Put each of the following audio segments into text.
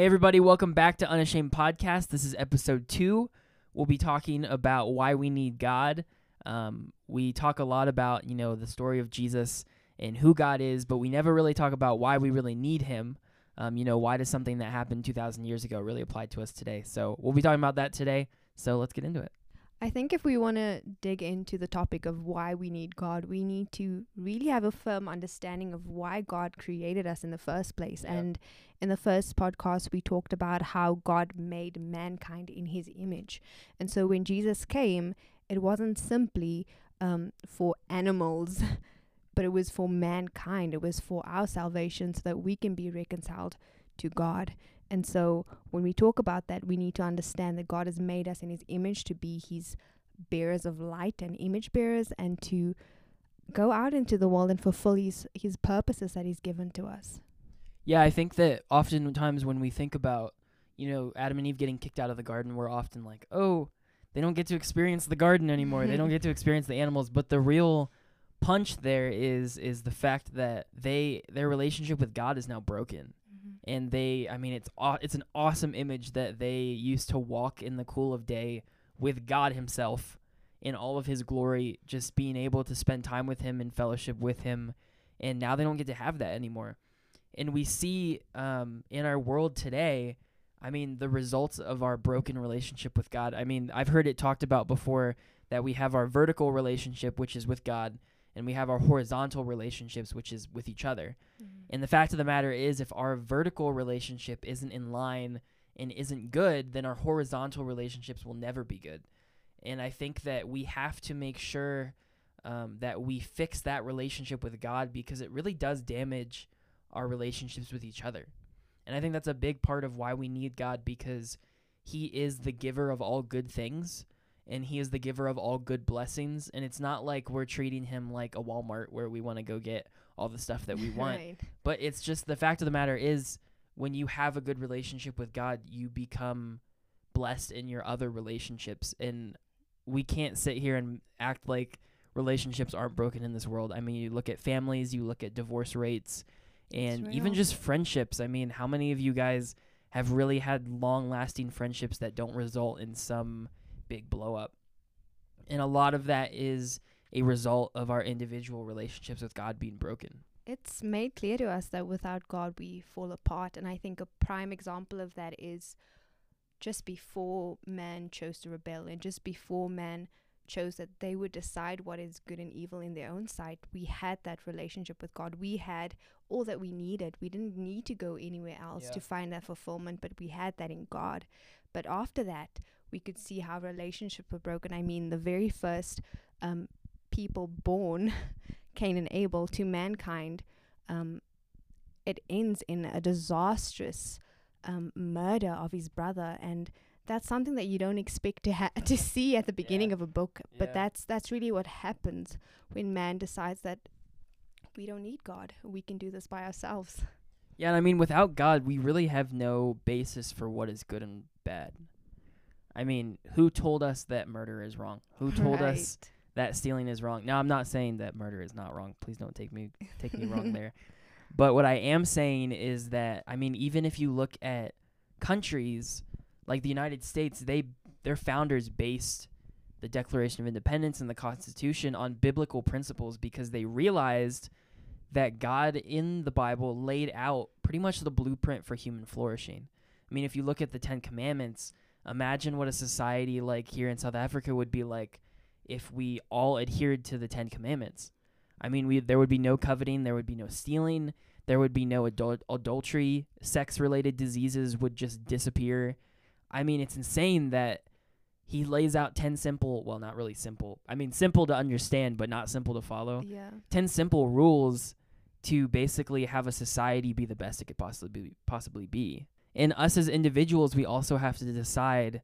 Hey, everybody, welcome back to Unashamed Podcast. This is episode two. We'll be talking about why we need God. Um, we talk a lot about, you know, the story of Jesus and who God is, but we never really talk about why we really need Him. Um, you know, why does something that happened 2,000 years ago really apply to us today? So we'll be talking about that today. So let's get into it. I think if we want to dig into the topic of why we need God, we need to really have a firm understanding of why God created us in the first place. Yeah. And in the first podcast, we talked about how God made mankind in his image. And so when Jesus came, it wasn't simply um, for animals, but it was for mankind. It was for our salvation so that we can be reconciled to God. And so when we talk about that, we need to understand that God has made us in his image to be his bearers of light and image bearers and to go out into the world and fulfill his, his purposes that he's given to us. Yeah, I think that oftentimes when we think about, you know, Adam and Eve getting kicked out of the garden, we're often like, oh, they don't get to experience the garden anymore. they don't get to experience the animals. But the real punch there is is the fact that they their relationship with God is now broken. And they, I mean, it's aw- it's an awesome image that they used to walk in the cool of day with God Himself in all of His glory, just being able to spend time with Him and fellowship with Him. And now they don't get to have that anymore and we see um, in our world today i mean the results of our broken relationship with god i mean i've heard it talked about before that we have our vertical relationship which is with god and we have our horizontal relationships which is with each other. And the fact of the matter is if our vertical relationship isn't in line and isn't good then our horizontal relationships will never be good. And i think that we have to make sure um, that we fix that relationship with god because it really does damage our relationships with each other. And I think that's a big part of why we need God because He is the giver of all good things and He is the giver of all good blessings. And it's not like we're treating Him like a Walmart where we want to go get all the stuff that we want. Right. But it's just the fact of the matter is when you have a good relationship with God, you become blessed in your other relationships. And we can't sit here and act like relationships aren't broken in this world. I mean, you look at families, you look at divorce rates, and even just friendships. I mean, how many of you guys have really had long lasting friendships that don't result in some big blow up? And a lot of that is a result of our individual relationships with God being broken. It's made clear to us that without God, we fall apart. And I think a prime example of that is just before man chose to rebel and just before man chose that they would decide what is good and evil in their own sight, we had that relationship with God. We had all that we needed. We didn't need to go anywhere else Yeah. to find that fulfillment, but we had that in God. But after that, we could see how relationships were broken. I mean, the very first um, people born, Cain and Abel, to mankind, um, it ends in a disastrous um, murder of his brother, and that's something that you don't expect to ha- to see at the beginning Yeah. of a book. Yeah. But that's that's really what happens when man decides that we don't need God. We can do this by ourselves. Yeah, and I mean, without God, we really have no basis for what is good and bad. I mean, who told us that murder is wrong? Who told us that stealing is wrong? Now, I'm not saying that murder is not wrong. Please don't take me take me wrong there. But what I am saying is that I mean, even if you look at countries like the United States, they their founders based the Declaration of Independence and the Constitution on biblical principles because they realized that God in the Bible laid out pretty much the blueprint for human flourishing. I mean, if you look at the 10 commandments, imagine what a society like here in South Africa would be like if we all adhered to the 10 commandments. I mean, we there would be no coveting, there would be no stealing, there would be no adul- adultery, sex-related diseases would just disappear. I mean, it's insane that he lays out 10 simple, well, not really simple. I mean, simple to understand, but not simple to follow. Yeah. 10 simple rules to basically have a society be the best it could possibly be, possibly be. And us as individuals, we also have to decide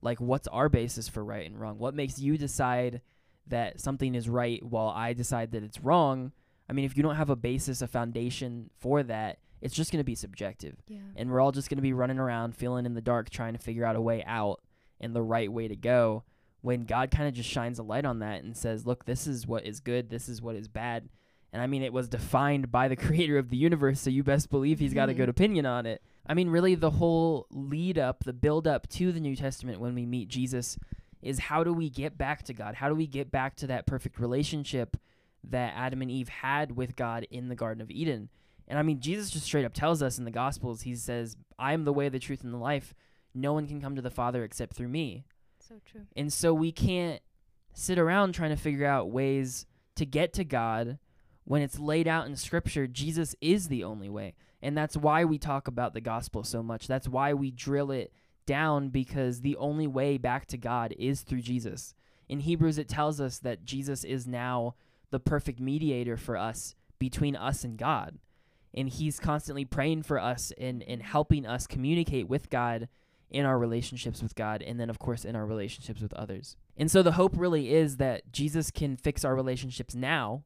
like what's our basis for right and wrong? What makes you decide that something is right while I decide that it's wrong? I mean, if you don't have a basis, a foundation for that, it's just going to be subjective. Yeah. And we're all just going to be running around feeling in the dark trying to figure out a way out and the right way to go when God kind of just shines a light on that and says, "Look, this is what is good, this is what is bad." And I mean, it was defined by the creator of the universe, so you best believe he's got a good mm-hmm. opinion on it. I mean, really, the whole lead up, the build up to the New Testament when we meet Jesus is how do we get back to God? How do we get back to that perfect relationship that Adam and Eve had with God in the Garden of Eden? And I mean, Jesus just straight up tells us in the Gospels, he says, I am the way, the truth, and the life. No one can come to the Father except through me. So true. And so we can't sit around trying to figure out ways to get to God when it's laid out in Scripture. Jesus is the only way. And that's why we talk about the gospel so much. That's why we drill it down because the only way back to God is through Jesus. In Hebrews, it tells us that Jesus is now the perfect mediator for us between us and God. And he's constantly praying for us and, and helping us communicate with God in our relationships with God, and then, of course, in our relationships with others. And so the hope really is that Jesus can fix our relationships now.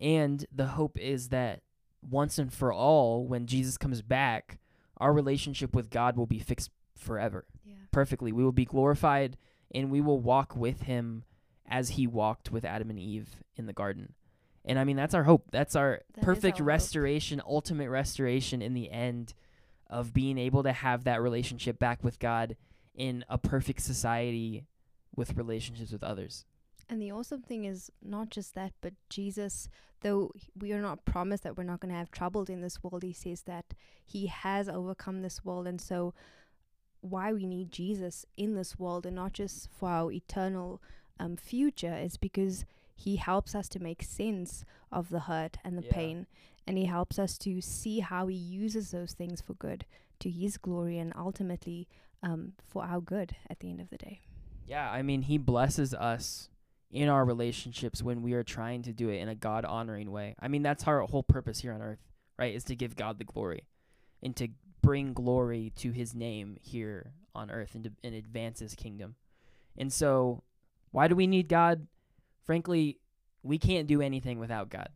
And the hope is that once and for all, when Jesus comes back, our relationship with God will be fixed forever, Yeah. perfectly. We will be glorified and we will walk with him as he walked with Adam and Eve in the garden. And I mean, that's our hope. That's our That perfect our hope. restoration, ultimate restoration in the end of being able to have that relationship back with God in a perfect society with relationships with others. And the awesome thing is not just that, but Jesus, though we are not promised that we're not going to have troubles in this world, he says that he has overcome this world. And so, why we need Jesus in this world and not just for our eternal um, future is because he helps us to make sense of the hurt and the Yeah. pain. And he helps us to see how he uses those things for good, to his glory, and ultimately um, for our good at the end of the day. Yeah, I mean, he blesses us in our relationships when we are trying to do it in a God honoring way. I mean, that's our whole purpose here on earth, right? Is to give God the glory and to bring glory to his name here on earth and to and advance his kingdom. And so, why do we need God? Frankly, we can't do anything without God.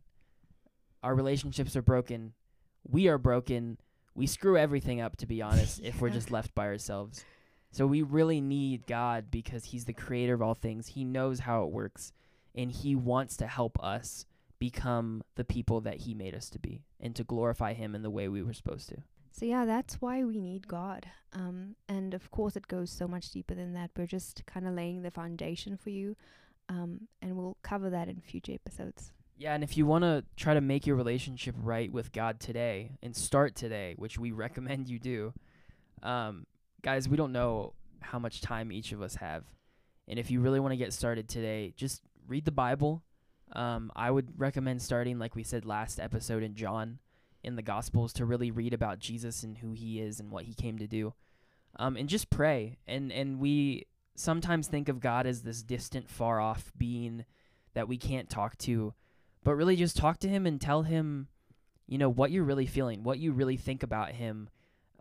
Our relationships are broken. We are broken. We screw everything up, to be honest, if we're just left by ourselves. So we really need God because He's the creator of all things. He knows how it works, and He wants to help us become the people that He made us to be and to glorify Him in the way we were supposed to. So yeah, that's why we need God. Um, and of course, it goes so much deeper than that. We're just kind of laying the foundation for you, um, and we'll cover that in future episodes. Yeah, and if you want to try to make your relationship right with God today and start today, which we recommend you do, um, guys, we don't know how much time each of us have. And if you really want to get started today, just read the Bible. Um, I would recommend starting, like we said last episode, in John in the Gospels to really read about Jesus and who he is and what he came to do. Um, and just pray. And, and we sometimes think of God as this distant, far off being that we can't talk to but really just talk to him and tell him you know what you're really feeling what you really think about him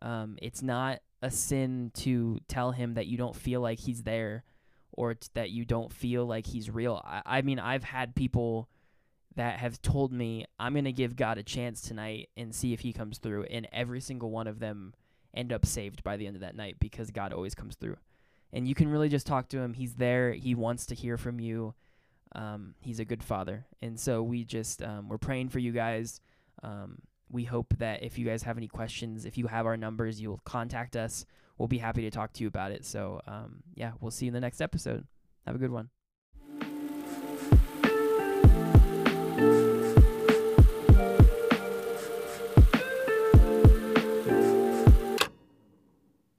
um, it's not a sin to tell him that you don't feel like he's there or t- that you don't feel like he's real. I, I mean i've had people that have told me i'm going to give god a chance tonight and see if he comes through and every single one of them end up saved by the end of that night because god always comes through. And you can really just talk to him. He's there. He wants to hear from you. Um, he's a good father, and so we just um, we're praying for you guys. Um, we hope that if you guys have any questions, if you have our numbers, you'll contact us. We'll be happy to talk to you about it. So, um, yeah, we'll see you in the next episode. Have a good one.